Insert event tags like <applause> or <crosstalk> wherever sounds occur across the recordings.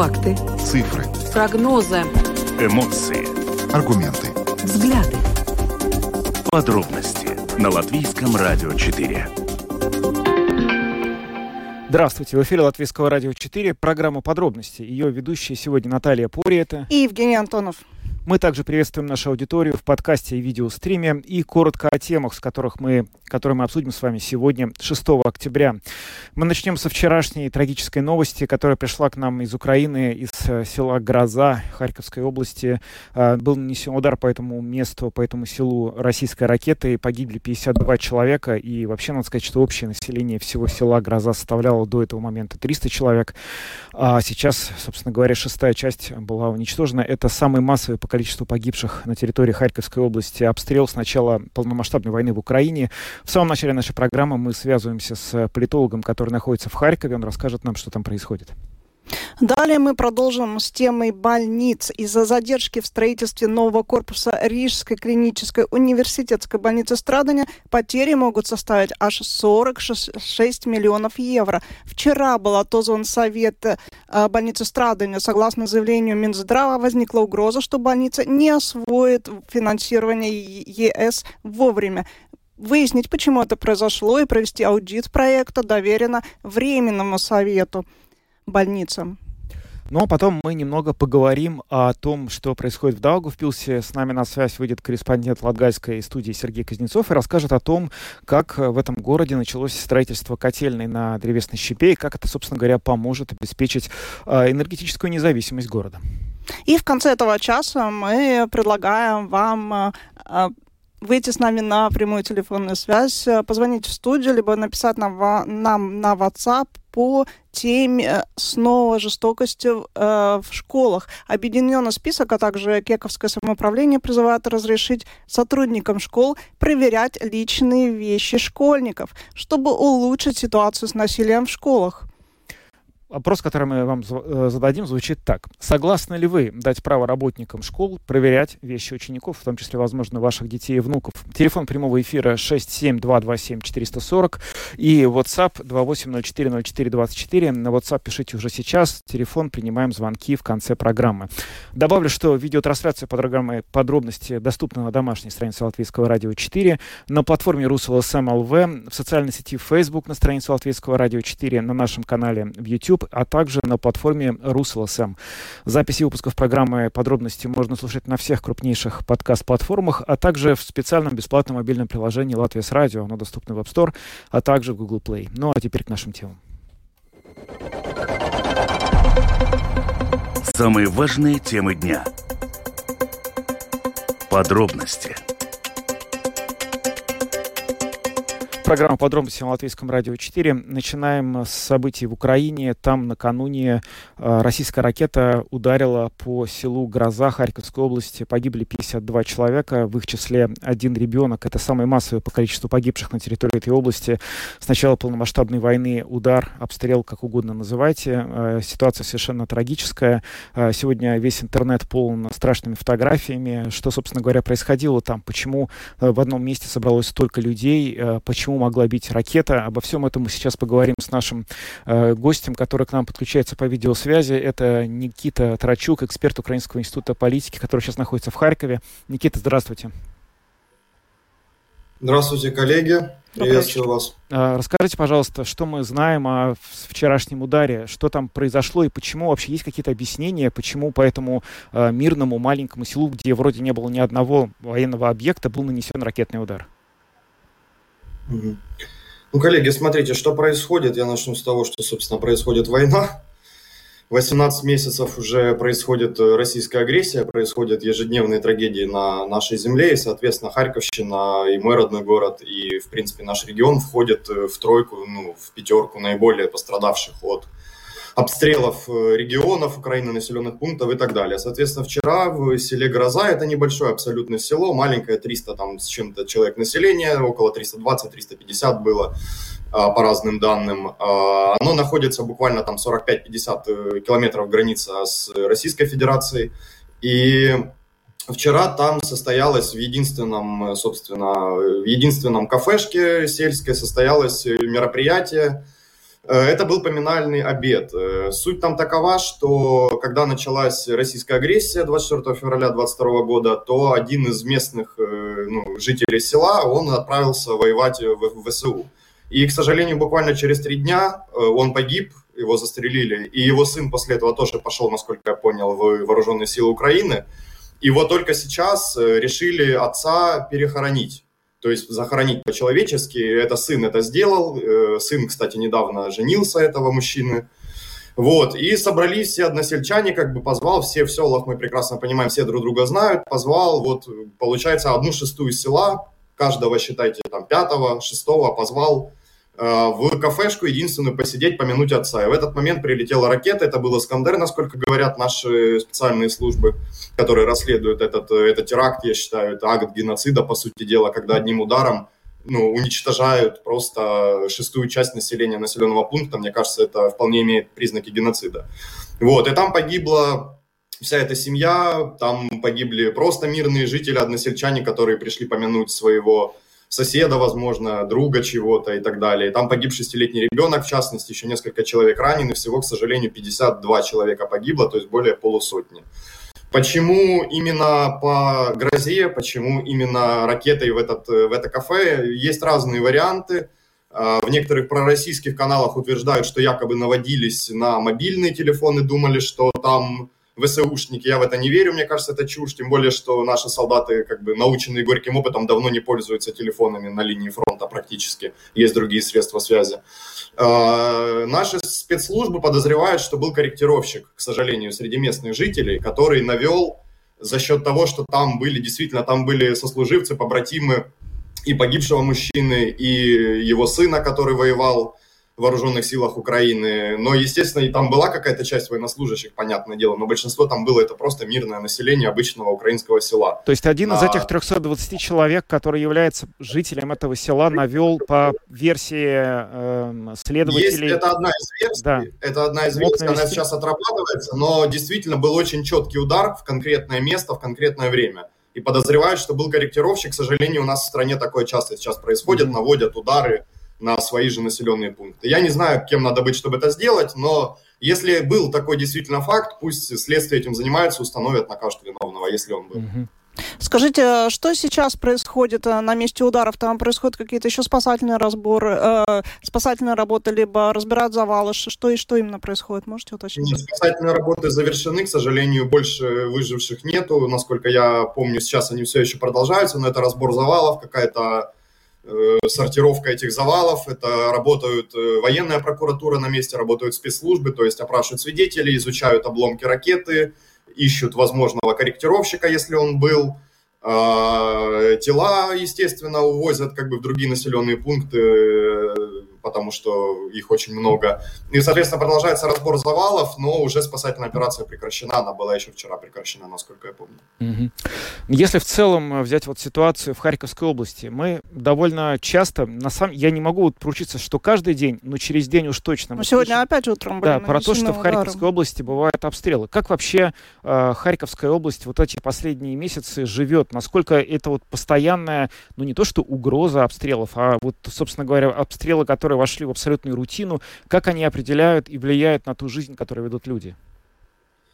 Факты. Цифры. Прогнозы. Эмоции. Аргументы. Взгляды. Подробности на Латвийском радио 4. Здравствуйте, в эфире Латвийского радио 4, программа «Подробности». Ее ведущие сегодня Наталья Пориета и Евгений Антонов. Мы также приветствуем нашу аудиторию в подкасте и видеостриме и коротко о темах, с которых мы, которые мы обсудим с вами сегодня, 6 октября. Мы начнем со вчерашней трагической новости, которая пришла к нам из Украины, из э, села Гроза Харьковской области. Э, был нанесен удар по этому месту, по этому селу российской ракетой. Погибли 52 человека. И вообще, надо сказать, что общее население всего села Гроза составляло до этого момента 300 человек. А сейчас, собственно говоря, шестая часть была уничтожена. Это самый массовый по количеству погибших на территории Харьковской области. Обстрел с начала полномасштабной войны в Украине. В самом начале нашей программы мы связываемся с политологом, который находится в Харькове. Он расскажет нам, что там происходит. Далее мы продолжим с темой больниц. Из-за задержки в строительстве нового корпуса Рижской клинической университетской больницы Страдания потери могут составить аж 46 миллионов евро. Вчера был отозван совет э, больницы Страдания. Согласно заявлению Минздрава, возникла угроза, что больница не освоит финансирование ЕС вовремя. Выяснить, почему это произошло, и провести аудит проекта доверено Временному совету больницам. Ну а потом мы немного поговорим о том, что происходит в Даугавпилсе. С нами на связь выйдет корреспондент Латгальской студии Сергей Кузнецов и расскажет о том, как в этом городе началось строительство котельной на древесной щепе и как это, собственно говоря, поможет обеспечить э, энергетическую независимость города. И в конце этого часа мы предлагаем вам э, выйти с нами на прямую телефонную связь, позвонить в студию, либо написать нам, нам на WhatsApp по теме э, снова жестокости э, в школах. Объединенный список, а также Кековское самоуправление призывают разрешить сотрудникам школ проверять личные вещи школьников, чтобы улучшить ситуацию с насилием в школах. Вопрос, который мы вам э, зададим, звучит так. Согласны ли вы дать право работникам школ проверять вещи учеников, в том числе, возможно, ваших детей и внуков? Телефон прямого эфира 67227-440 и WhatsApp 28040424. На WhatsApp пишите уже сейчас. Телефон принимаем звонки в конце программы. Добавлю, что видеотрансляция программы «Подробности» доступна на домашней странице Латвийского радио 4, на платформе РусЛСМ в социальной сети Facebook на странице Латвийского радио 4, на нашем канале в YouTube YouTube, а также на платформе RusLSM. Записи выпусков программы подробности можно слушать на всех крупнейших подкаст-платформах, а также в специальном бесплатном мобильном приложении «Латвия с радио». Оно доступно в App Store, а также в Google Play. Ну а теперь к нашим темам. Самые важные темы дня. Подробности – Программа «Подробности» на Латвийском радио 4. Начинаем с событий в Украине. Там накануне э, российская ракета ударила по селу Гроза Харьковской области. Погибли 52 человека, в их числе один ребенок. Это самый массовый по количеству погибших на территории этой области. С начала полномасштабной войны удар, обстрел, как угодно называйте. Э, ситуация совершенно трагическая. Э, сегодня весь интернет полон страшными фотографиями. Что, собственно говоря, происходило там? Почему в одном месте собралось столько людей? Почему могла бить ракета. Обо всем этом мы сейчас поговорим с нашим э, гостем, который к нам подключается по видеосвязи. Это Никита Трачук, эксперт Украинского института политики, который сейчас находится в Харькове. Никита, здравствуйте. Здравствуйте, коллеги. Приветствую вас. А, расскажите, пожалуйста, что мы знаем о вчерашнем ударе, что там произошло и почему вообще есть какие-то объяснения, почему по этому э, мирному маленькому селу, где вроде не было ни одного военного объекта, был нанесен ракетный удар? Ну, коллеги, смотрите, что происходит. Я начну с того, что, собственно, происходит война. 18 месяцев уже происходит э, российская агрессия, происходят ежедневные трагедии на нашей земле, и, соответственно, Харьковщина и мой родной город, и, в принципе, наш регион входит э, в тройку, ну, в пятерку наиболее пострадавших от обстрелов э, регионов Украины, населенных пунктов и так далее. Соответственно, вчера в селе Гроза, это небольшое абсолютно село, маленькое, 300 там с чем-то человек населения, около 320-350 было а, по разным данным. А, оно находится буквально там 45-50 э, километров граница с Российской Федерацией. И Вчера там состоялось в единственном, собственно, в единственном кафешке сельской состоялось мероприятие, Это был поминальный обед. Суть там такова, что когда началась российская агрессия 24 февраля 22 года, то один из местных ну, жителей села, он отправился воевать в ВСУ. И, к сожалению, буквально через три дня он погиб, его застрелили, и его сын после этого тоже пошел, насколько я понял, в вооруженные силы Украины. И вот только сейчас э, решили отца перехоронить. То есть захоронить по-человечески. Это сын это сделал. Э, сын, кстати, недавно женился этого мужчины. Вот, и собрались все односельчане, как бы позвал, все в селах, мы прекрасно понимаем, все друг друга знают, позвал, вот, получается, одну шестую села, каждого, считайте, там, пятого, шестого позвал Э, в кафешку единственную посидеть, помянуть отца. И в этот момент прилетела ракета, это был Искандер, насколько говорят наши специальные службы, которые расследуют этот, э, этот теракт, я считаю, это акт геноцида, по сути дела, когда одним ударом ну, уничтожают просто шестую часть населения населенного пункта, мне кажется, это вполне имеет признаки геноцида. Вот, и там погибла вся эта семья, там погибли просто мирные жители, односельчане, которые пришли помянуть своего соседа, возможно, друга чего-то и так далее. Там погиб шестилетний ребенок, в частности, еще несколько человек ранены, всего, к сожалению, 52 человека погибло, то есть более полусотни. Почему именно по грозе, почему именно ракетой в, этот, в это кафе? Есть разные варианты. А, в некоторых пророссийских каналах утверждают, что якобы наводились на мобильные телефоны, думали, что там ВСУшники, я в это не верю, мне кажется, это чушь, тем более, что наши солдаты, как бы наученные горьким опытом, давно не пользуются телефонами на линии фронта практически, есть другие средства связи. А, наши спецслужбы подозревают, что был корректировщик, к сожалению, среди местных жителей, который навел за счет того, что там были, действительно, там были сослуживцы, побратимы и погибшего мужчины, и его сына, который воевал вооруженных силах Украины. Но, естественно, и там была какая-то часть военнослужащих, понятное дело, но большинство там было это просто мирное население обычного украинского села. То есть один из а... этих 320 человек, который является жителем этого села, навел по версии э, следователей... Есть, это одна из версий, да. это одна из версий, она сейчас отрабатывается, но действительно был очень четкий удар в конкретное место, в конкретное время. И подозревают, что был корректировщик. К сожалению, у нас в стране такое часто сейчас происходит, наводят удары на свои же населенные пункты. Я не знаю, кем надо быть, чтобы это сделать, но если был такой действительно факт, пусть следствие этим занимается, установят, накажут виновного, если он был. Скажите, а что сейчас происходит э, на месте ударов? Там происходят какие-то еще спасательные разборы, э, спасательные работы, либо разбирают завалы? Что и что именно происходит? Можете уточнить? Нет, спасательные работы завершены, к сожалению, больше выживших нету. Насколько я помню, сейчас они все еще продолжаются, но это разбор завалов, какая-то Э, сортировка этих завалов, это работают э, военная прокуратура на месте, работают спецслужбы, то есть опрашивают свидетелей, изучают обломки ракеты, ищут возможного корректировщика, если он был, а, тела, естественно, увозят как бы в другие населенные пункты, потому что их очень много. И, соответственно, продолжается разбор завалов, но уже спасательная операция прекращена. Она была еще вчера прекращена, насколько я помню. Угу. Если в целом э, взять вот ситуацию в Харьковской области, мы довольно часто, на самом я не могу вот поручиться, что каждый день, но через день уж точно. Но сегодня слышим, опять утром были Да, про то, что в Харьковской ударом. области бывают обстрелы. Как вообще э, Харьковская область вот эти последние месяцы живет? Насколько это вот постоянная, ну не то что угроза обстрелов, а вот, собственно говоря, обстрелы, которые которые вошли в абсолютную рутину, как они определяют и влияют на ту жизнь, которую ведут люди?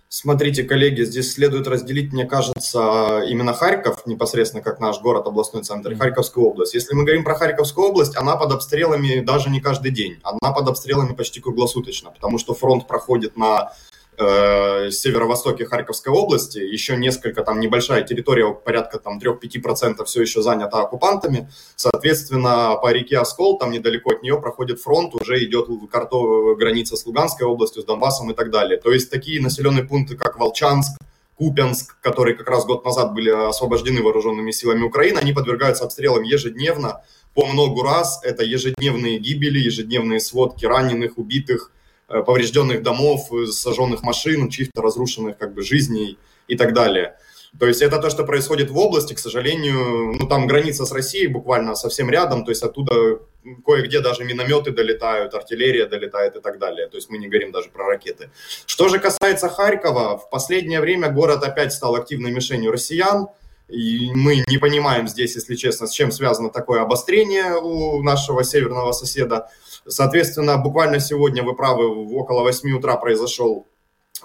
Смотрите, коллеги, здесь следует разделить, мне кажется, именно Харьков, непосредственно как наш город, областной центр, и Харьковскую область. Если мы говорим про Харьковскую область, она под обстрелами даже не каждый день, она под обстрелами почти круглосуточно, потому что фронт проходит на э, северо-востоке Харьковской области, еще несколько, там небольшая территория, порядка там 3-5% все еще занята оккупантами, соответственно, по реке Оскол, там недалеко от нее проходит фронт, уже идет карто, граница с Луганской областью, с Донбассом и так далее. То есть такие населенные пункты, как Волчанск, Купянск, которые как раз год назад были освобождены вооруженными силами Украины, они подвергаются обстрелам ежедневно, по многу раз. Это ежедневные гибели, ежедневные сводки раненых, убитых, поврежденных домов, э, сожженных машин, чьих-то разрушенных как бы жизней и так далее. То есть это то, что происходит в области, к сожалению, ну там граница с Россией буквально совсем рядом, то есть оттуда кое-где даже минометы долетают, артиллерия долетает и так далее. То есть мы не говорим даже про ракеты. Что же касается Харькова, в последнее время город опять стал активной мишенью россиян. И мы не понимаем здесь, если честно, с чем связано такое обострение у нашего северного соседа. Соответственно, буквально сегодня, вы правы, около 8 утра произошел,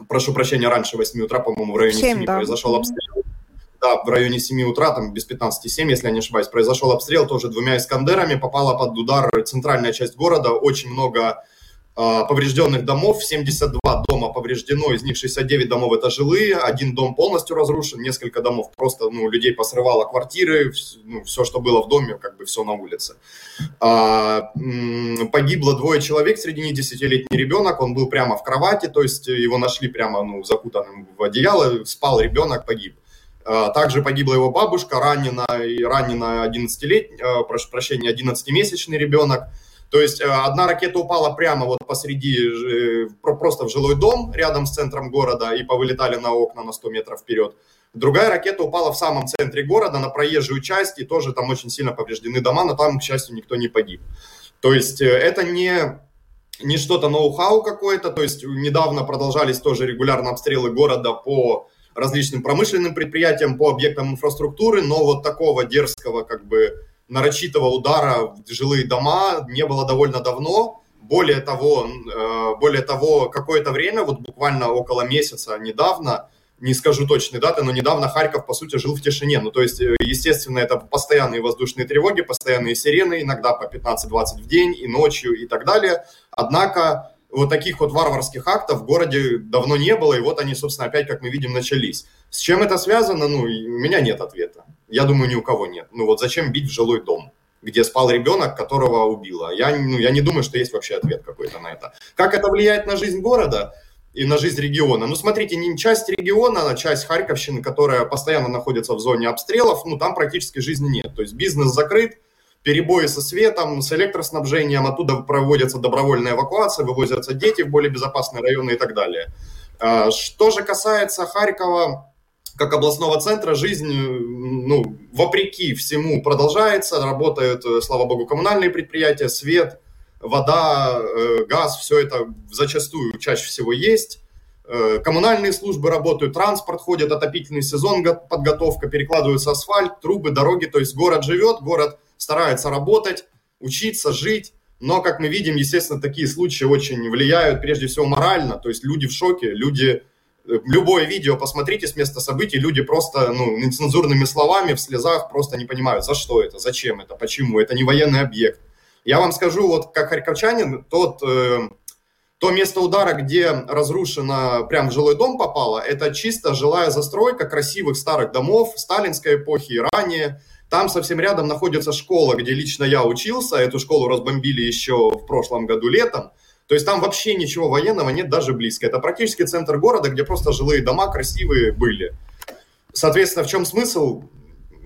прошу прощения, раньше 8 утра, по-моему, в районе 7, 7 да. произошел обстрел. Да, в районе 7 утра, там без 15,7, если я не ошибаюсь, произошел обстрел тоже двумя «Искандерами», попала под удар центральная часть города, очень много поврежденных домов, 72 дома повреждено, из них 69 домов это жилые, один дом полностью разрушен, несколько домов просто, ну, людей посрывало квартиры, ну, все, что было в доме, как бы все на улице. А, погибло двое человек, среди них десятилетний ребенок, он был прямо в кровати, то есть его нашли прямо, ну, закутанным в одеяло, спал ребенок, погиб. А, также погибла его бабушка, ранена, ранена 11-летний, а, прошу прощения, 11-месячный ребенок. То есть э, одна ракета упала прямо вот посреди, э, просто в жилой дом рядом с центром города и повылетали на окна на 100 метров вперед. Другая ракета упала в самом центре города на проезжую часть, и тоже там очень сильно повреждены дома, но там, к счастью, никто не погиб. То есть э, это не, не что-то ноу-хау какое-то, то есть недавно продолжались тоже регулярно обстрелы города по различным промышленным предприятиям, по объектам инфраструктуры, но вот такого дерзкого как бы нарочитого удара в жилые дома не было довольно давно. Более того, э, более того, какое-то время, вот буквально около месяца недавно, не скажу точной даты, но недавно Харьков, по сути, жил в тишине. Ну, то есть, э, естественно, это постоянные воздушные тревоги, постоянные сирены, иногда по 15-20 в день и ночью и так далее. Однако вот таких вот варварских актов в городе давно не было, и вот они, собственно, опять, как мы видим, начались. С чем это связано? Ну, у меня нет ответа. Я думаю, ни у кого нет. Ну вот зачем бить в жилой дом, где спал ребенок, которого убило? Я, ну, я не думаю, что есть вообще ответ какой-то на это. Как это влияет на жизнь города? и на жизнь региона. Ну, смотрите, не часть региона, а часть Харьковщины, которая постоянно находится в зоне обстрелов, ну, там практически жизни нет. То есть бизнес закрыт, перебои со светом, с электроснабжением, оттуда проводятся добровольная эвакуация, вывозятся дети в более безопасные районы и так далее. А, что же касается Харькова, как областного центра жизнь, ну, вопреки всему продолжается, работают, э, слава богу, коммунальные предприятия, свет, вода, э, газ, все это зачастую чаще всего есть. Э, коммунальные службы работают, транспорт ходит, отопительный сезон, подготовка, перекладываются асфальт, трубы, дороги, то есть город живет, город старается работать, учиться, жить, но, как мы видим, естественно, такие случаи очень влияют, прежде всего, морально, то есть люди в шоке, люди любое видео посмотрите с места событий, люди просто, ну, нецензурными словами, в слезах просто не понимают, за что это, зачем это, почему, это не военный объект. Я вам скажу, вот как харьковчанин, тот, э, то место удара, где разрушено, прям в жилой дом попало, это чисто жилая застройка красивых старых домов сталинской эпохи и ранее. Там совсем рядом находится школа, где лично я учился, эту школу разбомбили еще в прошлом году летом. То есть там вообще ничего военного нет даже близко. Это практически центр города, где просто жилые дома красивые были. Соответственно, в чем смысл?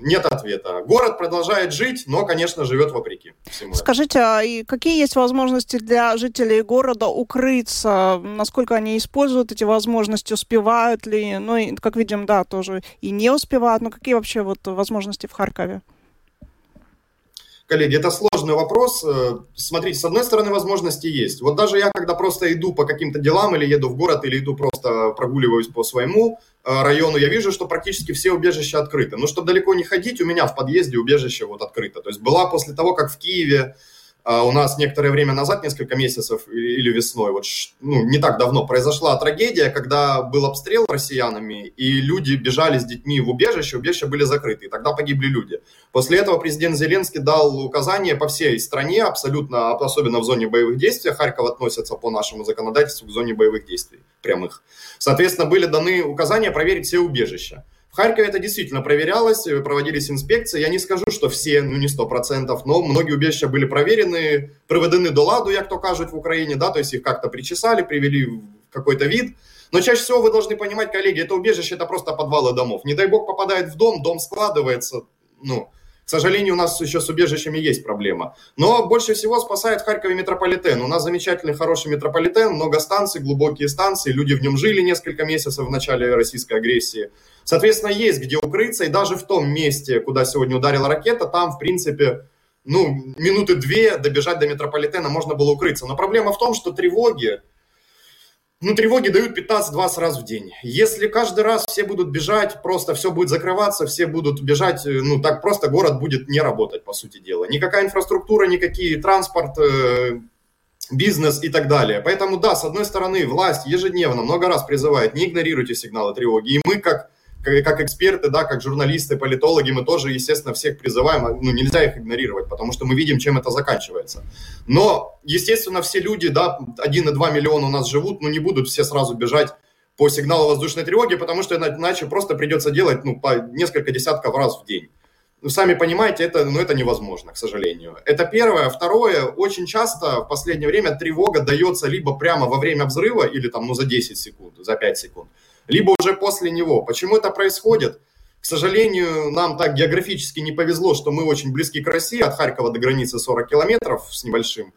Нет ответа. Город продолжает жить, но, конечно, живет вопреки всему. Скажите, а какие есть возможности для жителей города укрыться? Насколько они используют эти возможности? Успевают ли? Ну, и, как видим, да, тоже и не успевают. Но какие вообще вот возможности в Харькове? Коллеги, это сложный вопрос. Э, смотрите, с одной стороны, возможности есть. Вот даже я, когда просто иду по каким-то делам или еду в город, или иду просто прогуливаюсь по своему э, району, я вижу, что практически все убежища открыты. Но чтобы далеко не ходить, у меня в подъезде убежище вот открыто. То есть была после того, как в Киеве у нас некоторое время назад, несколько месяцев или весной, вот ну, не так давно, произошла трагедия, когда был обстрел россиянами, и люди бежали с детьми в убежище, убежища были закрыты, и тогда погибли люди. После этого президент Зеленский дал указания по всей стране, абсолютно, особенно в зоне боевых действий, Харьков относится по нашему законодательству к зоне боевых действий прямых. Соответственно, были даны указания проверить все убежища. В Харькове это действительно проверялось, э, проводились инспекции. Я не скажу, что все, ну не сто процентов, но многие убежища были проверены, проведены до ладу, як то кажут в Украине, да, то есть их как-то причесали, привели в какой-то вид. Но чаще всего вы должны понимать, коллеги, это убежище это просто подвалы домов. Не дай бог попадает в дом, дом складывается, ну, к сожалению, у нас еще с убежищами есть проблема. Но больше всего спасает в Харькове метрополитен. У нас замечательный, хороший метрополитен, много станций, глубокие станции. Люди в нем жили несколько месяцев в начале российской агрессии. Соответственно, есть где укрыться. И даже в том месте, куда сегодня ударила ракета, там, в принципе, ну, минуты две добежать до метрополитена можно было укрыться. Но проблема в том, что тревоги, ну, тревоги дают 15-20 раз в день. Если каждый раз все будут бежать, просто все будет закрываться, все будут бежать, э, ну, так просто город будет не работать, по сути дела. Никакая инфраструктура, никакие транспорт, э, бизнес и так далее. Поэтому, да, с одной стороны, власть ежедневно много раз призывает, не игнорируйте сигналы тревоги. И мы, как как эксперты, да, как журналисты, политологи, мы тоже, естественно, всех призываем, а, ну, нельзя их игнорировать, потому что мы видим, чем это заканчивается. Но, естественно, все люди, да, 1,2 миллиона у нас живут, ну, не будут все сразу бежать по сигналу воздушной тревоги, потому что иначе просто придется делать, ну, по несколько десятков раз в день. Ну, сами понимаете, это, ну, это невозможно, к сожалению. Это первое. Второе, очень часто в последнее время тревога дается либо прямо во время взрыва, или там, ну, за 10 секунд, за 5 секунд, либо уже после него. Почему это происходит? К сожалению, нам так географически не повезло, что мы очень близки к России, от Харькова до границы 40 километров с небольшим.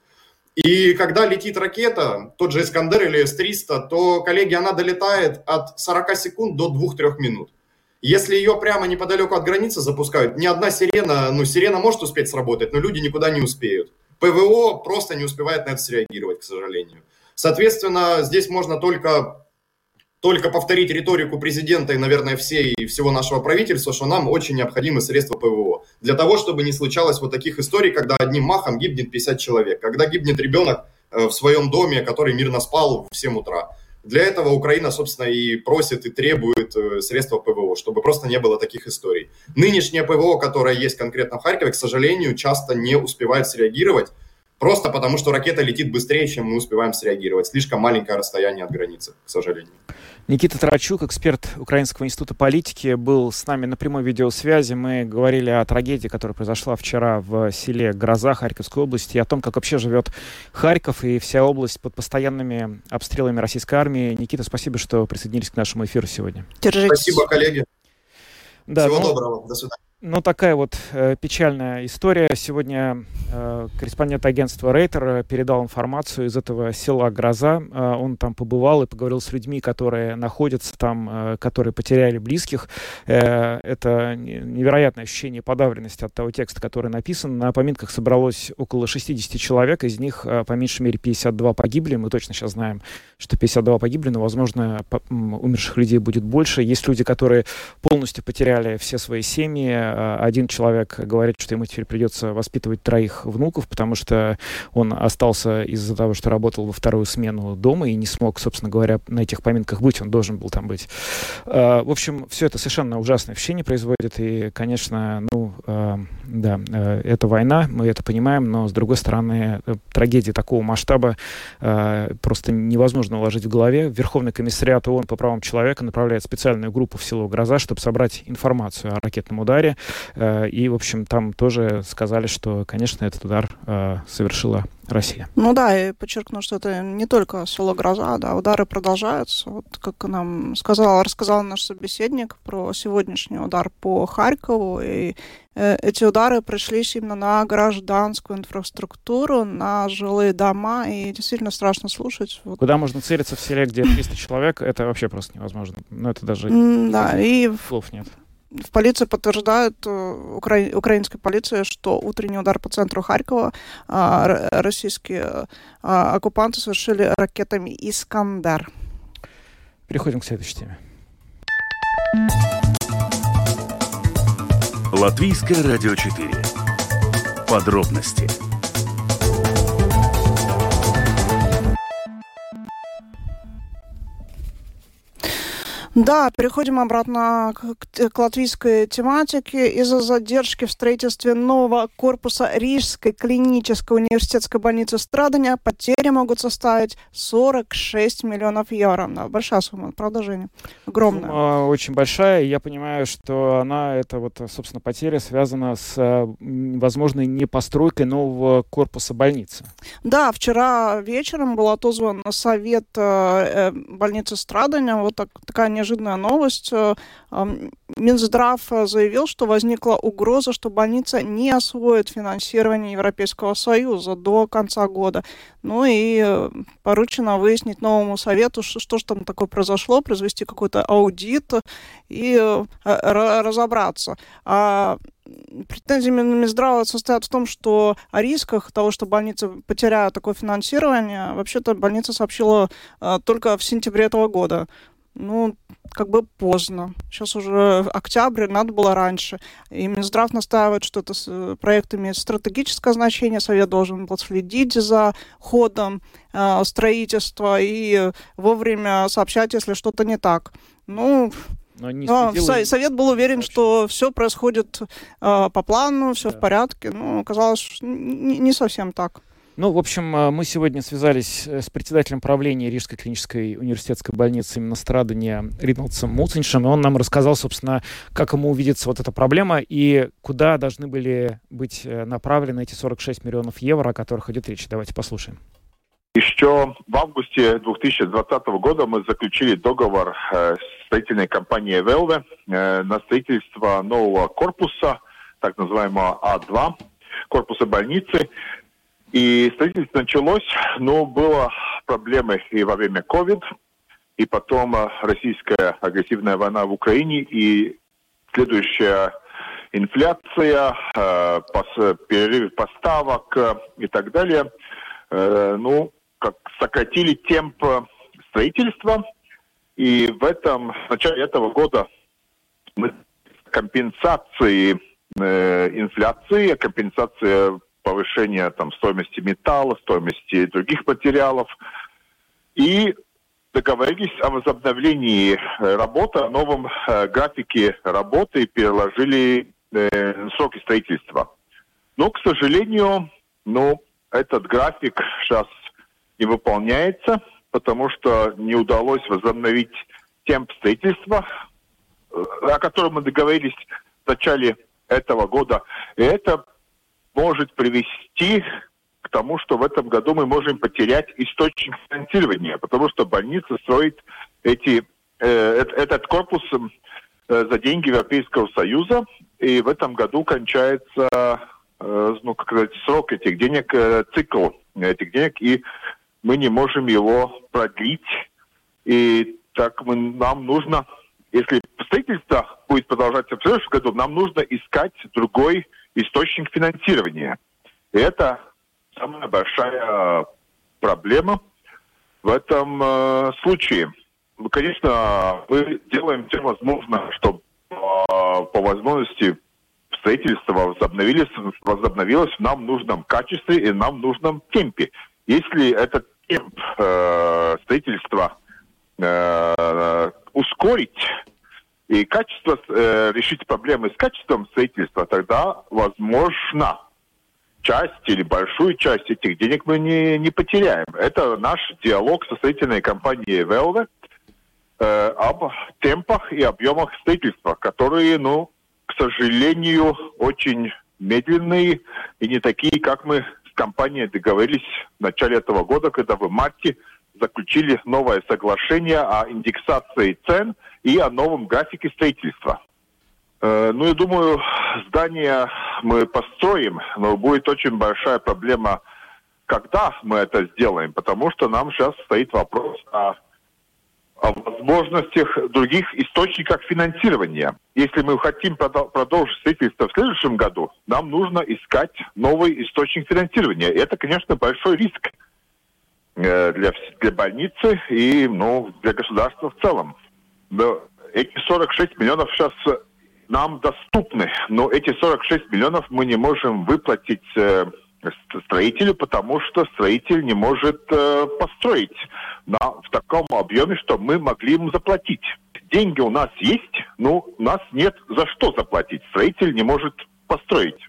И когда летит ракета, тот же Искандер или С-300, то, коллеги, она долетает от 40 секунд до 2-3 минут. Если ее прямо неподалеку от границы запускают, ни одна сирена, ну, сирена может успеть сработать, но люди никуда не успеют. ПВО просто не успевает на это среагировать, к сожалению. Соответственно, здесь можно только только повторить риторику президента и, наверное, всей, всего нашего правительства, что нам очень необходимы средства ПВО. Для того, чтобы не случалось вот таких историй, когда одним махом гибнет 50 человек, когда гибнет ребенок э, в своем доме, который мирно спал в 7 утра. Для этого Украина, собственно, и просит, и требует э, средства ПВО, чтобы просто не было таких историй. Нынешнее ПВО, которое есть конкретно в Харькове, к сожалению, часто не успевает среагировать, просто потому что ракета летит быстрее, чем мы успеваем среагировать. Слишком маленькое расстояние от границы, к сожалению. Никита Тарачук, эксперт Украинского института политики, был с нами на прямой видеосвязи. Мы говорили о трагедии, которая произошла вчера в селе Гроза Харьковской области, и о том, как вообще живет Харьков и вся область под постоянными обстрелами российской армии. Никита, спасибо, что присоединились к нашему эфиру сегодня. Держитесь. Спасибо, коллеги. Да, Всего ну, доброго. До свидания. Ну, такая вот э, печальная история. Сегодня э, корреспондент агентства Рейтер передал информацию из этого села Гроза. Э, он там побывал и поговорил с людьми, которые находятся там, э, которые потеряли близких. Э, это невероятное ощущение подавленности от того текста, который написан. На поминках собралось около 60 человек, из них э, по меньшей мере 52 погибли. Мы точно сейчас знаем, что 52 погибли, но, возможно, по, умерших людей будет больше. Есть люди, которые полностью потеряли все свои семьи, Э, один человек говорит, что ему теперь придется воспитывать троих внуков, потому что он остался из-за того, что работал во вторую смену дома и не смог, собственно говоря, на этих поминках быть, он должен был там быть. Э, в общем, все это совершенно ужасное впечатление производит, и, конечно, ну, э, да, это война, мы это понимаем, но, с другой стороны, трагедии такого масштаба просто невозможно уложить в голове. Верховный комиссариат ООН по правам человека направляет специальную группу в село Гроза, чтобы собрать информацию о ракетном ударе. Э, и, в общем, там тоже сказали, что, конечно, этот удар э, совершила Россия. Ну да, и подчеркну, что это не только село Гроза, да, удары продолжаются. Вот как нам сказал, рассказал наш собеседник про сегодняшний удар по Харькову, и э, эти удары пришлись именно на гражданскую инфраструктуру, на жилые дома, и действительно страшно слушать. Вот. Куда можно целиться в селе, где 300 человек, это вообще просто невозможно. Ну, это даже... Да, и... Слов нет в полиции подтверждают, э, укра... украинская полиция, что утренний удар по центру Харькова а, российские а, оккупанты совершили ракетами «Искандер». Переходим к следующей теме. Латвийское радио 4. Подробности Да, переходим обратно к, к латвийской тематике. Из-за задержки в строительстве нового корпуса Рижской клинической университетской больницы Страдания потери могут составить 46 миллионов евро. Да, большая сумма, Женя? Огромная. Сумма очень большая. Я понимаю, что она, это вот, собственно, потеря связана с возможной непостройкой нового корпуса больницы. Да, вчера вечером был отозван совет э, э больницы Страдания. Вот так, такая неожиданная неожиданная новость. Минздрав заявил, что возникла угроза, что больница не освоит финансирование Европейского Союза до конца года. Ну и поручено выяснить новому совету, что, что же там такое произошло, произвести какой-то аудит и разобраться. А претензии Минздрава состоят в том, что о рисках того, что больница потеряет такое финансирование, вообще-то больница сообщила а, только в сентябре этого года. Ну, как бы поздно. Сейчас уже октябрь, надо было раньше. И Минздрав настаивает, что это проект имеет стратегическое значение, Совет должен был следить за ходом э, строительства и вовремя сообщать, если что-то не так. Ну, но не Но. Совет был уверен, что все происходит э, по плану, все да. в порядке. Ну, оказалось, не, не совсем так. Ну, в общем, а, мы сегодня связались э, с председателем правления Рижской клинической университетской больницы именно страдания Ринолдсом Муциншем, и он нам рассказал, собственно, как ему увидится вот эта проблема и куда должны были быть э, направлены эти 46 миллионов евро, о которых идет речь. Давайте послушаем. Еще в августе 2020 года мы заключили договор э, с строительной компанией «Велве» э, на строительство нового корпуса, так называемого А2, корпуса больницы. И строительство началось, но было проблемы и во время COVID, и потом э, российская агрессивная война в Украине, и следующая инфляция, перерыв поставок и так далее. Ну, как сократили темп строительства. И в этом, в начале этого года мы компенсации э, инфляции, компенсация повышения там, стоимости металла, стоимости других материалов. И договорились о возобновлении работы, о новом э, графике работы и переложили э, сроки строительства. Но, к сожалению, ну, этот график сейчас не выполняется, потому что не удалось возобновить темп строительства, э, о котором мы договорились в начале этого года. И это может привести к тому, что в этом году мы можем потерять источник финансирования, потому что больница строит эти, э, этот корпус э, за деньги Европейского Союза, и в этом году кончается э, ну, как сказать, срок этих денег, э, цикл этих денег, и мы не можем его продлить. И так мы, нам нужно, если строительство будет продолжаться в следующем году, нам нужно искать другой источник финансирования. Это самая большая проблема в этом э, случае. Ну, конечно, мы делаем все возможное, чтобы э, по возможности строительство возобновилось, возобновилось в нам нужном качестве и нам нужном темпе. Если этот темп э, строительства э, ускорить и качество, э, решить проблемы с качеством строительства, тогда возможно часть или большую часть этих денег мы не, не потеряем. Это наш диалог со строительной компанией Велве э, об темпах и объемах строительства, которые, ну, к сожалению, очень медленные и не такие, как мы компанией договорились в начале этого года, когда в марте заключили новое соглашение о индексации цен и о новом графике строительства. Э, ну, я думаю, здание мы построим, но будет очень большая проблема, когда мы это сделаем, потому что нам сейчас стоит вопрос о о возможностях других источниках финансирования. Если мы хотим продолжить строительство в следующем году, нам нужно искать новый источник финансирования. Это, конечно, большой риск для, для больницы и ну, для государства в целом. Но эти 46 миллионов сейчас нам доступны, но эти 46 миллионов мы не можем выплатить э, строителю, потому что строитель не может э, построить на, в таком объеме, что мы могли ему заплатить. Деньги у нас есть, но у нас нет за что заплатить. Строитель не может построить.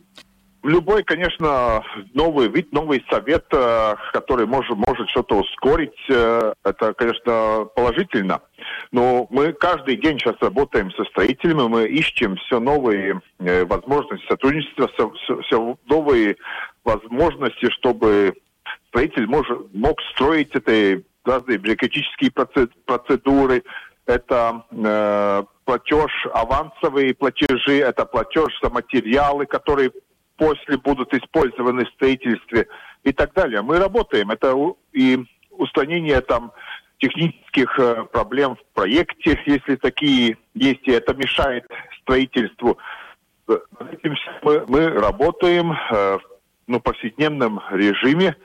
Любой, конечно, новый вид, новый совет, э, который может, может что-то ускорить, э, это, конечно, положительно. Но мы каждый день сейчас работаем со строителями, мы ищем все новые э, возможности сотрудничества, все, все новые возможности, чтобы строитель может, мог строить эти разные бюрократические процедуры, это э, платеж авансовые платежи, это платеж за материалы, которые после будут использованы в строительстве и так далее. Мы работаем. Это и устранение там технических э, проблем в проекте, если такие есть, и это мешает строительству. Этим мы, мы работаем э, в ну, повседневном режиме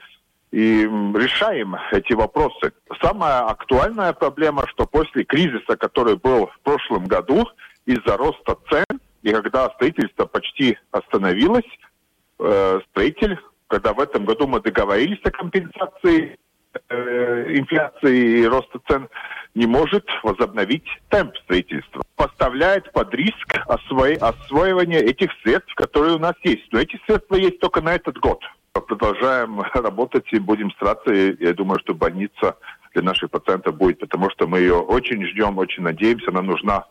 и решаем эти вопросы. Самая актуальная проблема, что после кризиса, который был в прошлом году, из-за роста цен, и когда строительство почти остановилось, э, строитель, когда в этом году мы договорились о компенсации э, инфляции и роста цен, не может возобновить темп строительства. Поставляет под риск осво... освоивания этих средств, которые у нас есть. Но эти средства есть только на этот год. Продолжаем <laughs> работать и будем стараться. Я думаю, что больница для наших пациентов будет, потому что мы ее очень ждем, очень надеемся. Она нужна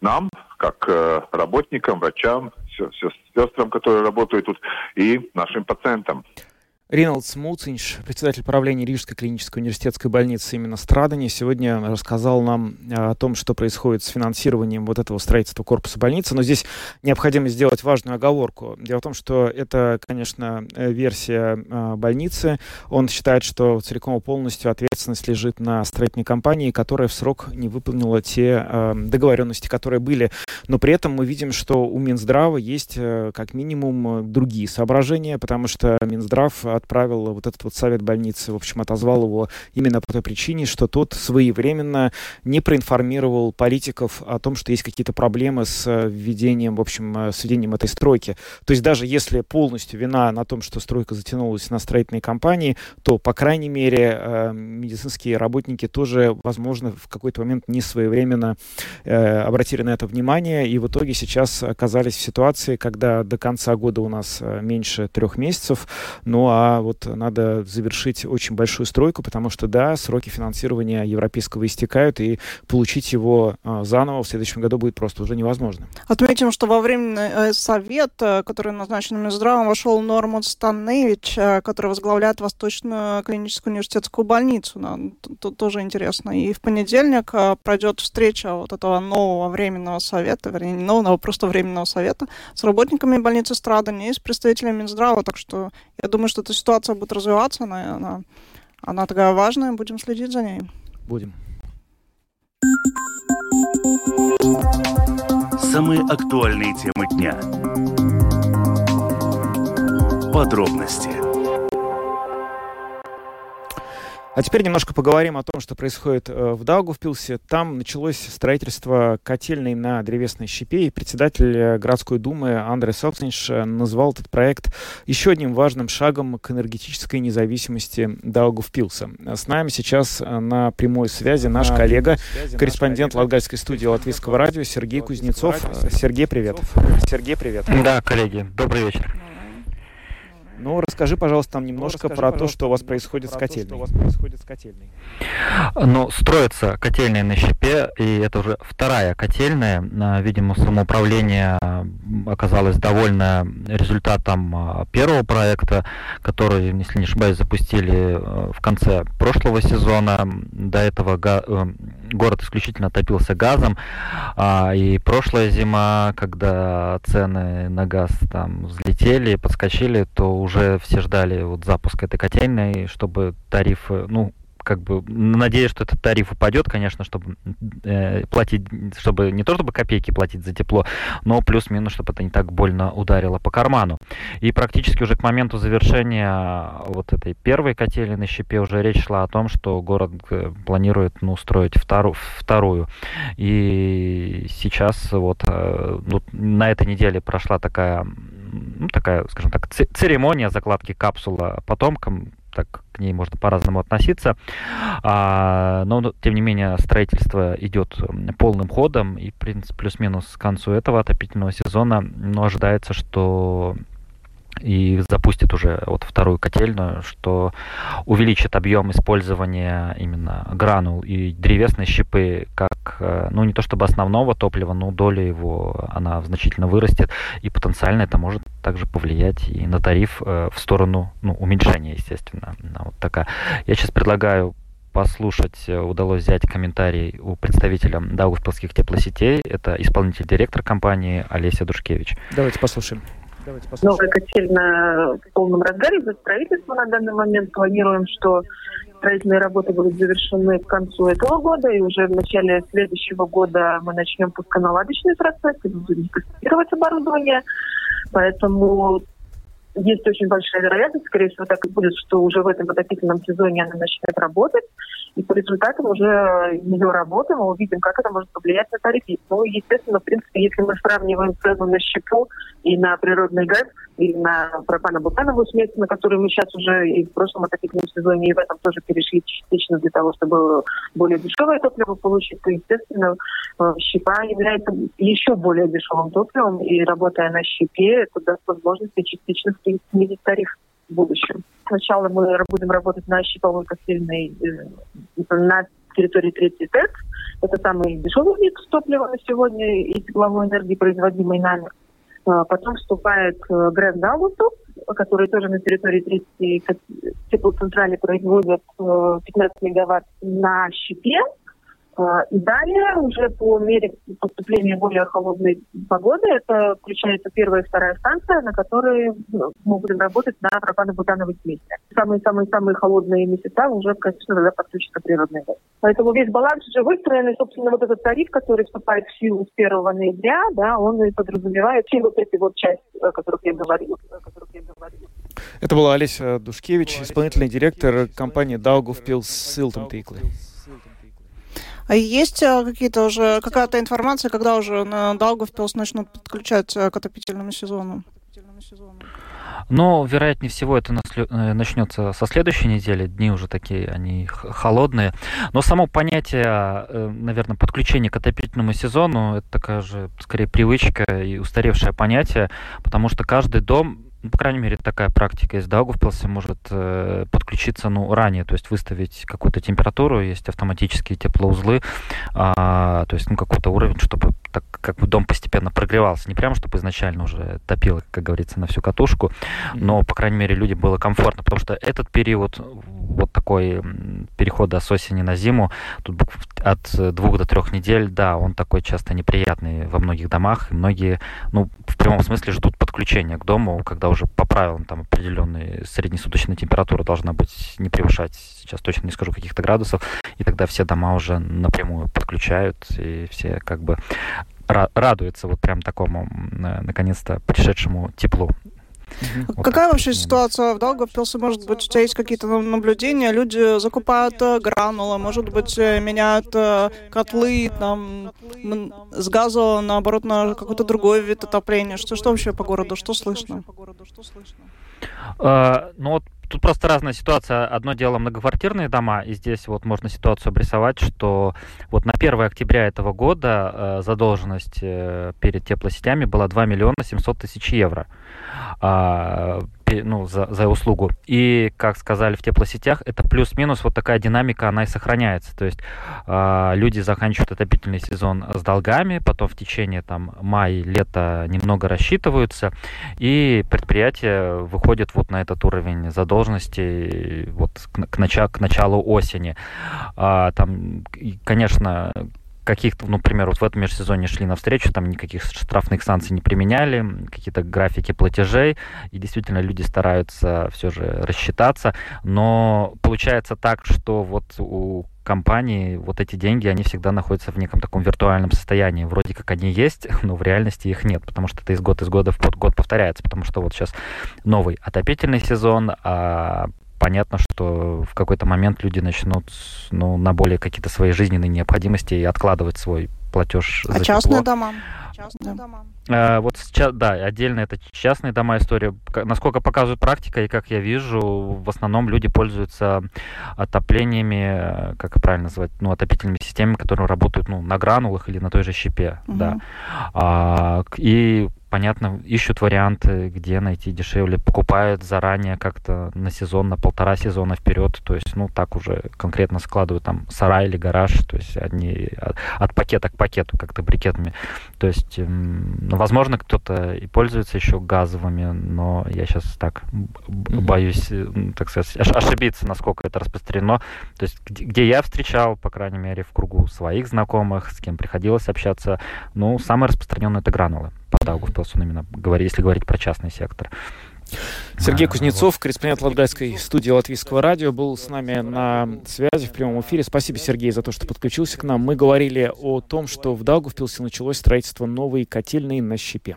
нам, как э, работникам, врачам, сестрам, которые работают тут, и нашим пациентам. Риналдс Муцинш, председатель правления Рижской клинической университетской больницы именно Страдани, сегодня рассказал нам э, о том, что происходит с финансированием вот этого строительства корпуса больницы. Но здесь необходимо сделать важную оговорку. Дело в том, что это, конечно, э, версия э, больницы. Он считает, что целиком и полностью ответственность лежит на строительной компании, которая в срок не выполнила те договоренности, которые были. Но при этом мы видим, что у Минздрава есть как минимум другие соображения, потому что Минздрав отправил вот этот вот совет больницы, в общем, отозвал его именно по той причине, что тот своевременно не проинформировал политиков о том, что есть какие-то проблемы с э, введением, в общем, э, с введением этой стройки. То есть даже если полностью вина на том, что стройка затянулась на строительной компании, то, по крайней мере, э, медицинские работники тоже, возможно, в какой-то момент не своевременно обратили на это внимание, и в итоге сейчас оказались в ситуации, когда до конца года у нас меньше трех месяцев, ну а вот надо завершить очень большую стройку, потому что, да, сроки финансирования европейского истекают, и получить его а, заново в следующем году будет просто уже невозможно. Отметим, что во временный э, совет, э, который назначен Минздравом, вошел Норман Станевич, э, который возглавляет Восточную клиническую университетскую больницу. Тут тоже интересно. И в понедельник пройдет встреча вот этого нового временного совета, вернее, не нового, а просто временного совета с работниками больницы Страдания и с представителями Минздрава. Так что я думаю, что это ситуация будет развиваться, она, она, она такая важная, будем следить за ней. Будем. Самые актуальные темы дня. Подробности А теперь немножко поговорим о том, что происходит э, в Даугавпилсе. Там началось строительство котельной на древесной щепе, и председатель э, городской думы Андрей Собственш э, назвал этот проект еще одним важным шагом к энергетической независимости Даугавпилса. С нами сейчас на прямой связи наш коллега, корреспондент Латгальской студии Латвийского радио Сергей Кузнецов. Сергей, привет. Сергей, привет. Да, коллеги, добрый вечер. Ну, расскажи, пожалуйста, нам немножко ну, про то, что у вас происходит с котельной. у вас происходит с котельной. Ну, строится котельная на щепе, и это уже вторая котельная. А, видимо, самоуправление оказалось довольно результатом а, первого проекта, который, если не ошибаюсь, запустили э, в конце прошлого сезона. До этого э, город исключительно топился газом, а, и прошлая зима, когда цены на газ там взлетели, подскочили, то уже все ждали вот запуска этой котельной, чтобы тарифы, ну, как бы надеюсь, что этот тариф упадет, конечно, чтобы э, платить, чтобы не то чтобы копейки платить за тепло, но плюс-минус, чтобы это не так больно ударило по карману. И практически уже к моменту завершения вот этой первой котельной на щепе уже речь шла о том, что город э, планирует ну, строить вторую, вторую. И сейчас вот э, ну, на этой неделе прошла такая ну, такая, скажем так, церемония закладки капсула потомкам, так к ней можно по-разному относиться. А, но, тем не менее, строительство идет полным ходом, и, в принципе, плюс-минус к концу этого отопительного сезона ну, ожидается, что и запустит уже вот вторую котельную, что увеличит объем использования именно гранул и древесной щепы как, э, ну не то чтобы основного топлива, но доля его, она значительно вырастет, и потенциально это может также повлиять и на тариф э, в сторону ну, уменьшения, естественно. Вот такая. Я сейчас предлагаю послушать, удалось взять комментарий у представителя Даугавпилских теплосетей. Это исполнитель директор компании Олеся Душкевич. Давайте послушаем. Давайте послушаем. Новая котельная в полном разгаре за строительство на данный момент. Планируем, что строительные работы будут завершены к концу этого года, и уже в начале следующего года мы начнем пусконаладочный процесс, и будем тестировать оборудование. Поэтому есть очень большая вероятность, скорее всего, так и будет, что уже в этом отопительном сезоне она начнет работать. И по результатам уже ее работы мы увидим, как это может повлиять на тариф. Ну, естественно, в принципе, если мы сравниваем цену на щепу и на природный газ, или на пропано-бутановую смесь, на которую мы сейчас уже и в прошлом отопительном сезоне, и в этом тоже перешли частично для того, чтобы более дешевое топливо получить, то, естественно, э, щепа является еще более дешевым топливом, и работая на щепе, это даст возможность частично снизить тариф в будущем. Сначала мы будем работать на щиповой костельной э, на территории третий ТЭЦ. Это самый дешевый вид топлива на сегодня и тепловой энергии, производимой нами. А, потом вступает э, Грэнд Дауту, который тоже на территории третьей теплоцентрали производит 15 э, мегаватт на щепе. А, и далее, уже по мере поступления более холодной погоды, это включается первая и вторая станция, на которой ну, мы будем работать на пропано-бутановой смеси. Самые-самые-самые холодные месяца уже, конечно, тогда подключится природный газ. Поэтому весь баланс уже выстроен, и, собственно, вот этот тариф, который вступает в силу с 1 ноября, да, он и подразумевает все вот эти вот части, о которых я говорила. О которых я говорила. Это была Олеся Душкевич, исполнительный директор компании Даугавпилс Силтон Тиклы. А есть э, какие-то уже, какая-то информация, когда уже на Даугавпилс начнут подключать э, к отопительному сезону? Но, вероятнее всего, это э, начнется со следующей недели. Дни уже такие, они холодные. Но само понятие, наверное, подключения к отопительному сезону, это такая же, скорее, привычка и устаревшее понятие, потому что каждый дом ну, по крайней мере, такая практика из Даугавпилса. Может э, подключиться ну, ранее, то есть выставить какую-то температуру, есть автоматические теплоузлы, а, то есть ну, какой-то уровень, чтобы так как бы дом постепенно прогревался. Не прямо, чтобы изначально уже топило, как говорится, на всю катушку, но, по крайней мере, людям было комфортно, потому что этот период, вот такой перехода с осени на зиму, тут от двух до трех недель, да, он такой часто неприятный во многих домах, и многие, ну, в прямом смысле ждут подключения к дому, когда уже по правилам там определенная среднесуточная температура должна быть не превышать, сейчас точно не скажу, каких-то градусов, и тогда все дома уже напрямую подключают, и все как бы радуются вот прям такому, наконец-то, пришедшему теплу. Вот Какая так, вообще ситуация в Даугавпилсе? Может быть, у тебя есть какие-то наблюдения? Люди закупают э, гранулы, может быть, э, меняют э, котлы там, с газа, наоборот, на какой-то другой вид отопления. Что, что вообще по городу? Что слышно? Uh, ну вот Тут просто разная ситуация. Одно дело многоквартирные дома, и здесь вот можно ситуацию обрисовать, что вот на 1 октября этого года э, задолженность э, перед теплосетями была 2 миллиона 700 тысяч евро. Ну, за, за услугу. И, как сказали в теплосетях, это плюс-минус вот такая динамика, она и сохраняется. То есть э, люди заканчивают отопительный сезон с долгами, потом в течение там мая-лета немного рассчитываются, и предприятие выходит вот на этот уровень задолженности вот к, к, началу, к началу осени. А, там, конечно, каких-то, ну, например, вот в этом межсезонье шли навстречу, там никаких штрафных санкций не применяли, какие-то графики платежей, и действительно люди стараются все же рассчитаться, но получается так, что вот у компании вот эти деньги, они всегда находятся в неком таком виртуальном состоянии. Вроде как они есть, <laughs> но в реальности их нет, потому что это из года из года в год повторяется, потому что вот сейчас новый отопительный сезон, а понятно, что в какой-то момент люди начнут ну, на более какие-то свои жизненные необходимости и откладывать свой платеж а за частные тепло. дома? Частные да. дома. А, вот сейчас, да, отдельно это частные дома история. Насколько показывает практика и как я вижу, в основном люди пользуются отоплениями, как правильно назвать, ну, отопительными системами, которые работают ну, на гранулах или на той же щепе, угу. да. А, и понятно, ищут варианты, где найти дешевле, покупают заранее как-то на сезон, на полтора сезона вперед, то есть, ну, так уже конкретно складывают там сарай или гараж, то есть они от, от пакета к пакету как-то брикетами. То есть, эм, возможно, кто-то и пользуется еще газовыми, но я сейчас так боюсь, так сказать, ошибиться, насколько это распространено. То есть, где, где я встречал, по крайней мере, в кругу своих знакомых, с кем приходилось общаться, ну, самое распространенное это гранулы по Даугавпилсу, именно говоря, если говорить про частный сектор. Сергей Кузнецов, корреспондент Латгальской студии Латвийского радио, был с нами на связи в прямом эфире. Спасибо, Сергей, за то, что подключился к нам. Мы говорили о том, что в Даугавпилсе началось строительство новой котельной на щепе.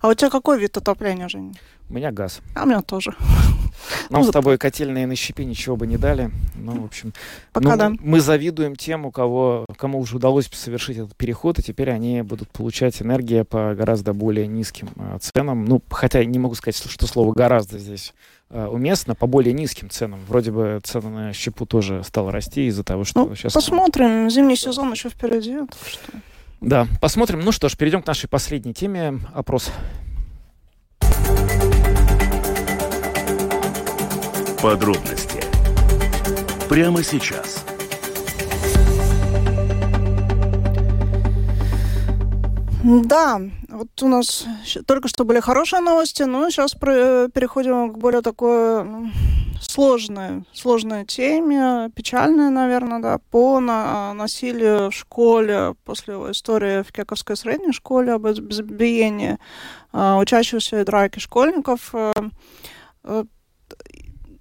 А у тебя какой вид отопления, Женя? У меня газ. А у меня тоже. <laughs> Нам ну, с тобой котельные на щепе ничего бы не дали. Ну, в общем, Пока ну, да. мы завидуем тем, у кого, кому уже удалось совершить этот переход, и теперь они будут получать энергию по гораздо более низким э, ценам. Ну, хотя не могу сказать, что слово «гораздо» здесь э, уместно, по более низким ценам. Вроде бы цена на щепу тоже стала расти из-за того, что ну, сейчас... Посмотрим, зимний сезон еще впереди. Что... Да, посмотрим. Ну что ж, перейдем к нашей последней теме. Опрос. Подробности прямо сейчас. Да, вот у нас только что были хорошие новости, но сейчас переходим к более такой сложной, сложной теме, печальной, наверное, да, по на, насилию в школе после истории в Кековской средней школе об избиении а, учащихся и драки школьников. А, а,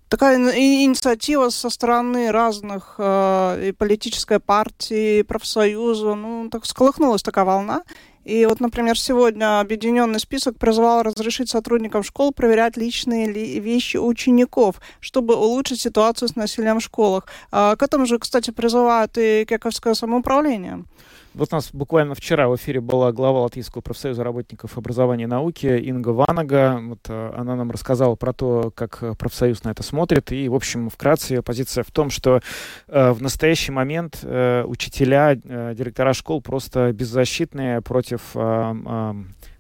такая инициатива со стороны разных э, и политической партии, и профсоюза, ну, так сколыхнулась такая волна. И вот, например, сегодня объединенный список призвал разрешить сотрудникам школ проверять личные вещи учеников, чтобы улучшить ситуацию с насилием в школах. А к этому же, кстати, призывает и Кековское самоуправление. Вот у нас буквально вчера в эфире была глава Латвийского профсоюза работников образования и науки Инга Ванага. Вот, э, она нам рассказала про то, как э, профсоюз на это смотрит. И, в общем, вкратце ее позиция в том, что э, в настоящий момент э, учителя, э, директора школ просто беззащитные против э, э,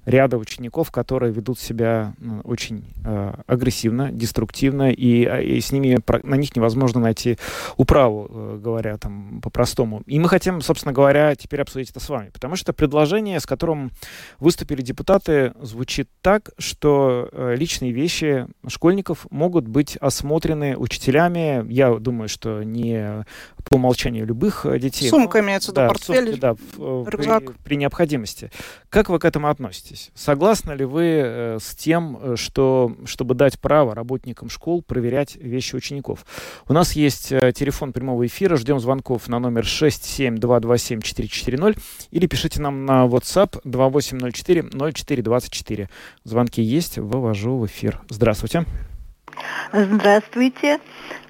ряда учеников, которые ведут себя ну, очень э, агрессивно, деструктивно, и, а, и с ними на них невозможно найти управу, э, говоря там по-простому. И мы хотим, собственно говоря, теперь обсудить это с вами, потому что предложение, с которым выступили депутаты, звучит так, что э, личные вещи школьников могут быть осмотрены учителями. Я думаю, что не по умолчанию любых э, детей. Сумка имеется в виду, да, портфель, сумки, да, э, рюкзак. При, при необходимости. Как вы к этому относитесь? Согласны ли вы э, с тем, что, чтобы дать право работникам школ проверять вещи учеников? У нас есть телефон прямого эфира, ждем звонков на номер 67227-440 или пишите нам на WhatsApp 2804-0424. Звонки есть, вывожу в эфир. Здравствуйте. Здравствуйте.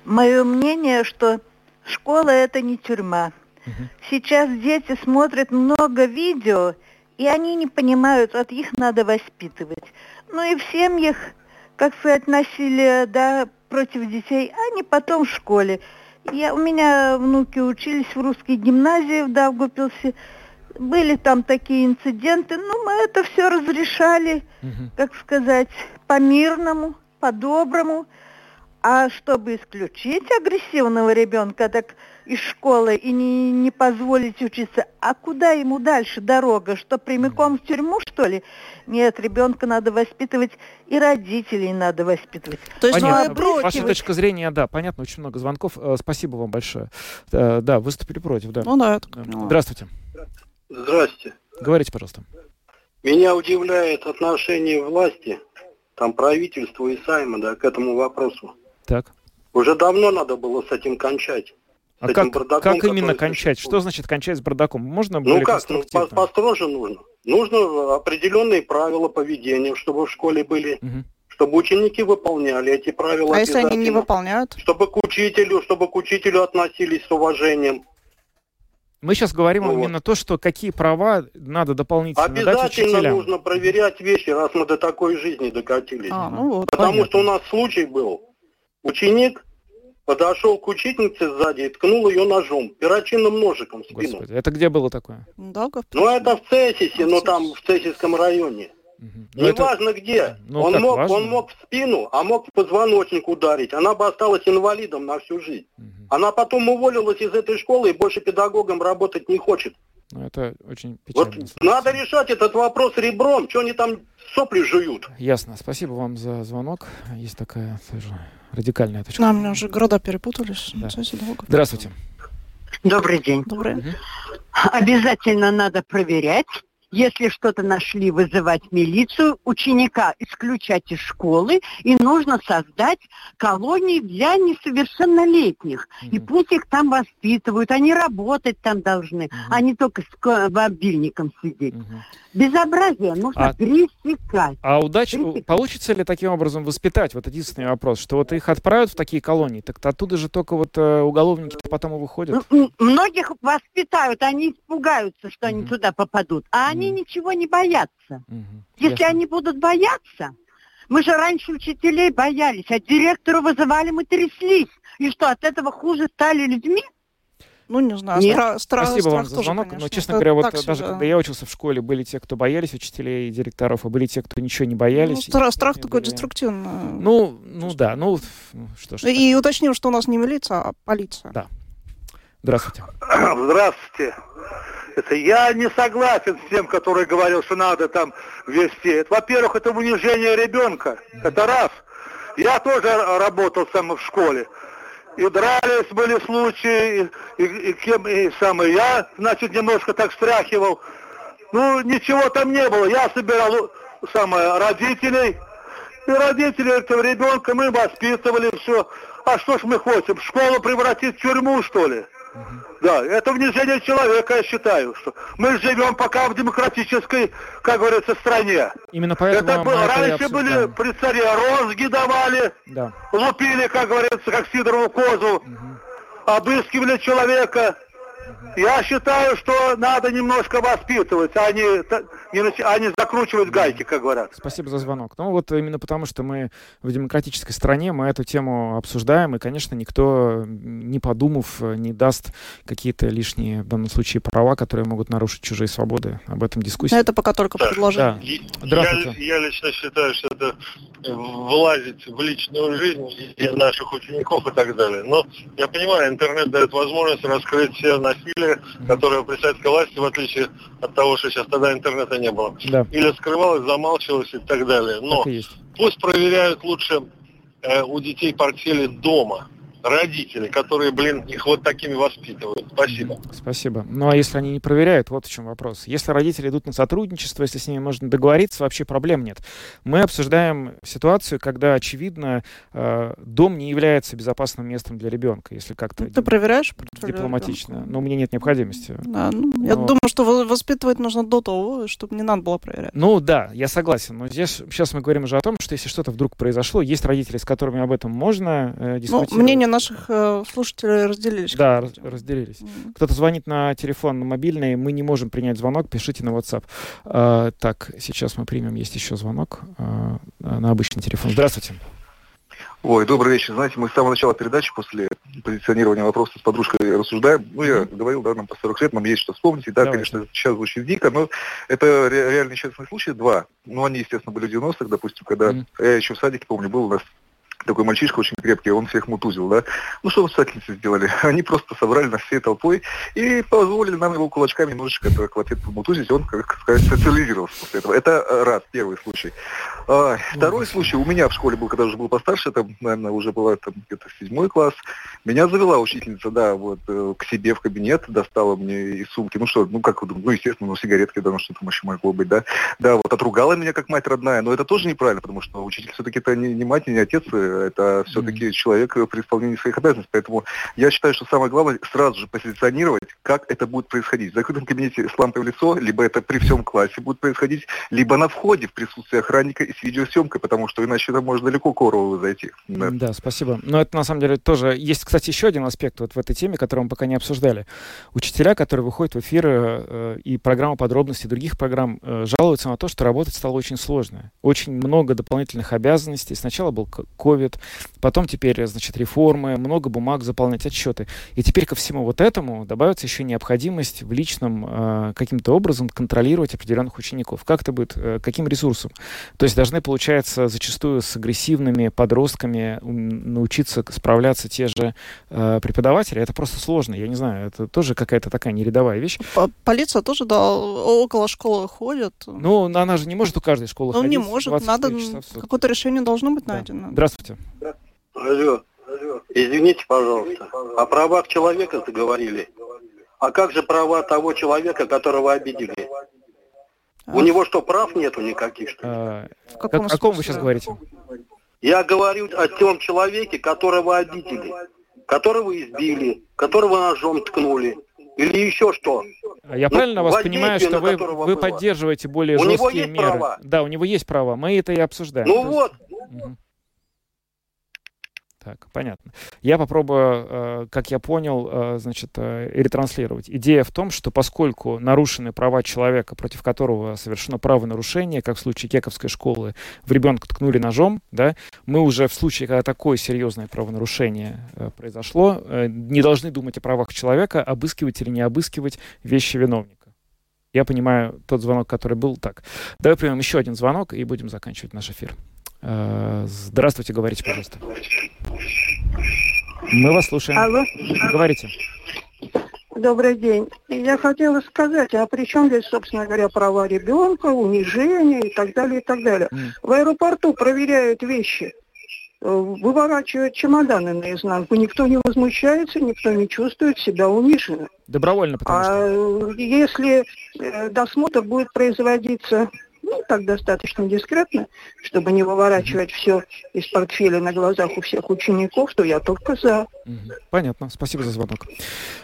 Мое мнение, что Школа это не тюрьма. Угу. Сейчас дети смотрят много видео, и они не понимают, от их надо воспитывать. Ну и в семьях, как сказать, насилие, да, против детей, они потом в школе. Я, у меня внуки учились в русской гимназии в Давгупилсе. Были там такие инциденты, но мы это все разрешали, угу. как сказать, по-мирному, по-доброму. А чтобы исключить агрессивного ребенка так из школы и не, не позволить учиться, а куда ему дальше дорога? Что прямиком в тюрьму, что ли? Нет, ребенка надо воспитывать, и родителей надо воспитывать. То есть понятно. против... Ваша точка зрения, да, понятно, очень много звонков. Э, спасибо вам большое. Э, да, выступили против, да. Ну да, это. Здравствуйте. Здравствуйте. Говорите, пожалуйста. Меня удивляет отношение власти, там правительства и Сайма, да, к этому вопросу. Так. Уже давно надо было с этим кончать. А как, как именно кончать? Что значит кончать с бардаком? Можно Ну как, ну, по построже нужно. Нужно определенные правила поведения, чтобы в школе были, угу. чтобы ученики выполняли эти правила. А если они не выполняют? Чтобы к учителю, чтобы к учителю относились с уважением. Мы сейчас говорим ну, именно вот. то, что какие права надо дополнительно Обязательно дать учителям. нужно проверять вещи, раз мы до такой жизни докатились. А, ну вот, Потому понятно. что у нас случай был, Ученик подошел к учительнице сзади и ткнул ее ножом, перочинным ножиком в спину. Господи, это где было такое? Долго. Ну, это в Цесисе, ну там в Цесисском районе. Угу. Неважно это... где. Ну, он, мог, он мог в спину, а мог в позвоночник ударить. Она бы осталась инвалидом на всю жизнь. Угу. Она потом уволилась из этой школы и больше педагогом работать не хочет. Ну, это очень печально. Вот надо решать этот вопрос ребром. Что они там сопли жуют? Ясно. Спасибо вам за звонок. Есть такая тоже радикальная точка. Нам да, уже города перепутались. Да. Здравствуйте. Добрый день. Добрый. Угу. Обязательно надо проверять если что-то нашли, вызывать милицию, ученика исключать из школы, и нужно создать колонии для несовершеннолетних. Mm-hmm. И пусть их там воспитывают, они работать там должны, mm-hmm. а не только с мобильником сидеть. Mm-hmm. Безобразие нужно а, пресекать. А удача, пресекать. получится ли таким образом воспитать? Вот единственный вопрос, что вот их отправят в такие колонии, так оттуда же только вот э, уголовники потом и выходят. Ну, многих воспитают, они испугаются, что mm-hmm. они туда попадут, а они ничего не боятся. Угу. Если Ясно. они будут бояться, мы же раньше учителей боялись, а директору вызывали, мы тряслись. И что, от этого хуже стали людьми? Ну, не знаю, Нет. Стра- стра- Спасибо вам за звонок. Конечно, но, честно говоря, вот даже сюда. когда я учился в школе, были те, кто боялись учителей и директоров, а были те, кто ничего не боялись. Ну, стра- страх такой были... деструктивный. Ну, ну да, ну, ну что ж. И так. уточним, что у нас не милиция, а полиция. Да. Здравствуйте. Здравствуйте. Это я не согласен с тем, который говорил, что надо там вести. Во-первых, это унижение ребенка. Это раз. Я тоже работал сам в школе. И дрались были случаи, и, и, и кем и самый я, значит, немножко так встряхивал. Ну, ничего там не было. Я собирал самое родителей, и родители этого ребенка мы воспитывали все. А что ж мы хотим? Школу превратить в тюрьму, что ли? Да, это унижение человека, я считаю, что мы живем пока в демократической, как говорится, стране. Именно поэтому это было, раньше были при царе розги давали, да. лупили, как говорится, как Сидорову козу, угу. обыскивали человека. Я считаю, что надо немножко воспитывать, а не, не, а не закручивать гайки, как говорят. Спасибо за звонок. Ну вот именно потому, что мы в демократической стране, мы эту тему обсуждаем, и, конечно, никто, не подумав, не даст какие-то лишние, в данном случае, права, которые могут нарушить чужие свободы. Об этом дискуссия. Это пока только да. предложение. Да. Здравствуйте. Я, я лично считаю, что это влазить в личную жизнь наших учеников и так далее. Но я понимаю, интернет дает возможность раскрыть все насилие, которое при советской власти, в отличие от того, что сейчас тогда интернета не было. Да. Или скрывалось, замалчивалось и так далее. Но так пусть проверяют лучше э, у детей портфели дома родители, которые, блин, их вот такими воспитывают. Спасибо. Спасибо. Ну а если они не проверяют, вот в чем вопрос. Если родители идут на сотрудничество, если с ними можно договориться, вообще проблем нет. Мы обсуждаем ситуацию, когда, очевидно, э, дом не является безопасным местом для ребенка, если как-то... Ну, ты проверяешь? Дипломатично. Но у меня нет необходимости. Да, ну, но... Я думаю, что воспитывать нужно до того, чтобы не надо было проверять. Ну да, я согласен. Но здесь сейчас мы говорим уже о том, что если что-то вдруг произошло, есть родители, с которыми об этом можно э, дискутировать. Ну, мнение наших э, слушателей разделились. Да, раз, разделились. Mm-hmm. Кто-то звонит на телефон на мобильный, мы не можем принять звонок, пишите на WhatsApp. Э, так, сейчас мы примем, есть еще звонок э, на обычный телефон. Здравствуйте. Ой, добрый вечер. Знаете, мы с самого начала передачи после позиционирования вопроса с подружкой рассуждаем. Ну, я говорил, да, нам по 40 лет, нам есть что вспомнить. И да, Давайте. конечно, сейчас звучит дико, но это реально несчастный случай. Два. Ну, они, естественно, были в 90-х, допустим, когда mm. я еще в садике, помню, был у нас такой мальчишка очень крепкий, он всех мутузил, да. Ну что воспитательницы сделали? <laughs> Они просто собрали нас всей толпой и позволили нам его кулачками немножечко так, в ответ помутузить, он, как сказать, социализировался после этого. Это раз, первый случай. А, второй случай у меня в школе был, когда уже был постарше, там, наверное, уже была там где-то седьмой класс. Меня завела учительница, да, вот э, к себе в кабинет, достала мне из сумки, ну что, ну как, ну естественно, ну сигаретки, да, ну что там еще могло быть, да. Да, вот отругала меня как мать родная, но это тоже неправильно, потому что учитель все-таки это не, не мать, не отец, э, это все-таки mm-hmm. человек при исполнении своих обязанностей. Поэтому я считаю, что самое главное сразу же позиционировать, как это будет происходить. В закрытом кабинете с лампой в лицо, либо это при всем классе будет происходить, либо на входе в присутствии охранника и с видеосъемкой, потому что иначе это может далеко к Орову зайти. Да. да, спасибо. Но это на самом деле тоже... Есть, кстати, еще один аспект вот в этой теме, который мы пока не обсуждали. Учителя, которые выходят в эфир э, и программа подробностей других программ, э, жалуются на то, что работать стало очень сложно. Очень много дополнительных обязанностей. Сначала был ковид, готовит, потом теперь, значит, реформы, много бумаг заполнять, отчеты. И теперь ко всему вот этому добавится еще необходимость в личном э, каким-то образом контролировать определенных учеников. Как это будет, э, каким ресурсом? То есть должны, получается, зачастую с агрессивными подростками научиться справляться те же э, преподаватели. Это просто сложно, я не знаю, это тоже какая-то такая нерядовая вещь. Полиция тоже, да, около школы ходит. Ну, она же не может у каждой школы ну, ходить. не может, надо, какое-то решение должно быть найдено. Да. Здравствуйте. Алло, извините, пожалуйста, о правах человека заговорили. А как же права того человека, которого обидели? А? У него что, прав нету никаких, что ли? А, в каком о ком вы сейчас говорите? Я говорю о том человеке, которого обидели, которого избили, которого ножом ткнули. Или еще что? А я ну, правильно вас понимаю, что вы, вы поддерживаете более у жесткие меры? Права. Да, у него есть право. Мы это и обсуждаем. Ну вот. Угу. Так, понятно. Я попробую, э, как я понял, э, значит, э, ретранслировать. Идея в том, что поскольку нарушены права человека, против которого совершено правонарушение, как в случае Кековской школы, в ребенка ткнули ножом, да, мы уже в случае, когда такое серьезное правонарушение произошло, не должны думать о правах человека, обыскивать или не обыскивать вещи виновника. Я понимаю тот звонок, который был так. Давай примем еще один звонок и будем заканчивать наш эфир. Здравствуйте, говорите, пожалуйста. Мы вас слушаем. Алло. Говорите. Добрый день. Я хотела сказать, а при чем здесь, собственно говоря, права ребенка, унижение и так далее, и так далее. Mm. В аэропорту проверяют вещи, э, выворачивают чемоданы наизнанку. Никто не возмущается, никто не чувствует себя униженным. Добровольно, потому что... А если э, досмотр будет производиться ну, так достаточно дискретно, чтобы не выворачивать все из портфеля на глазах у всех учеников, то я только за. Понятно, спасибо за звонок.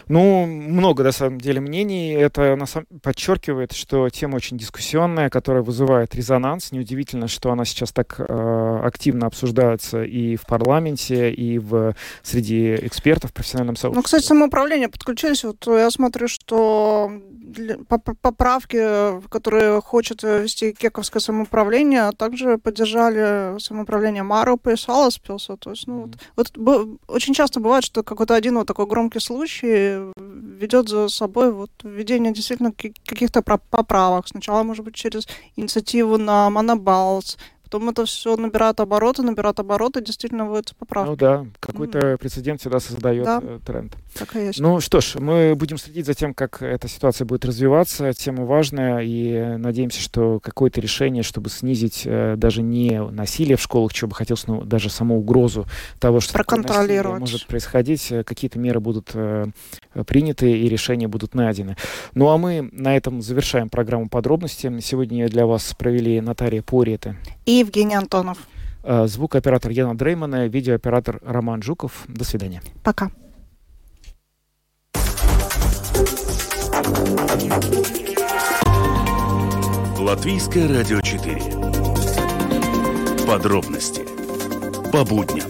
Ну, много, на самом деле, мнений. Это на самом... подчеркивает, что тема очень дискуссионная, которая вызывает резонанс. Неудивительно, что она сейчас так э, активно обсуждается и в парламенте, и в, среди экспертов в профессиональном сообществе. Ну, кстати, самоуправление подключились. Вот я смотрю, что поправки, которые хочет вести Кековское самоуправление, а также поддержали самоуправление Маропа и Саласпилса. То есть, ну, mm-hmm. вот, вот очень часто бывает, что какой-то один вот такой громкий случай ведет за собой вот введение действительно каких-то поправок. Сначала, может быть, через инициативу на монобалс, потом это все набирает обороты, набирает обороты, действительно вводятся поправки. Ну да, какой-то mm. прецедент всегда создает да. Э, тренд. Так и есть. Ну что ж, мы будем следить за тем, как эта ситуация будет развиваться. Тема важная, и надеемся, что какое-то решение, чтобы снизить э, даже не насилие в школах, чего бы хотелось, но даже саму угрозу того, что Проконтролировать. может происходить, э, какие-то меры будут э, приняты и решения будут найдены. Ну а мы на этом завершаем программу подробности. Сегодня для вас провели Наталья Пориета и Евгений Антонов. Э, звукооператор Яна Дреймана, видеооператор Роман Жуков. До свидания. Пока. Латвийское радио 4. Подробности по будням.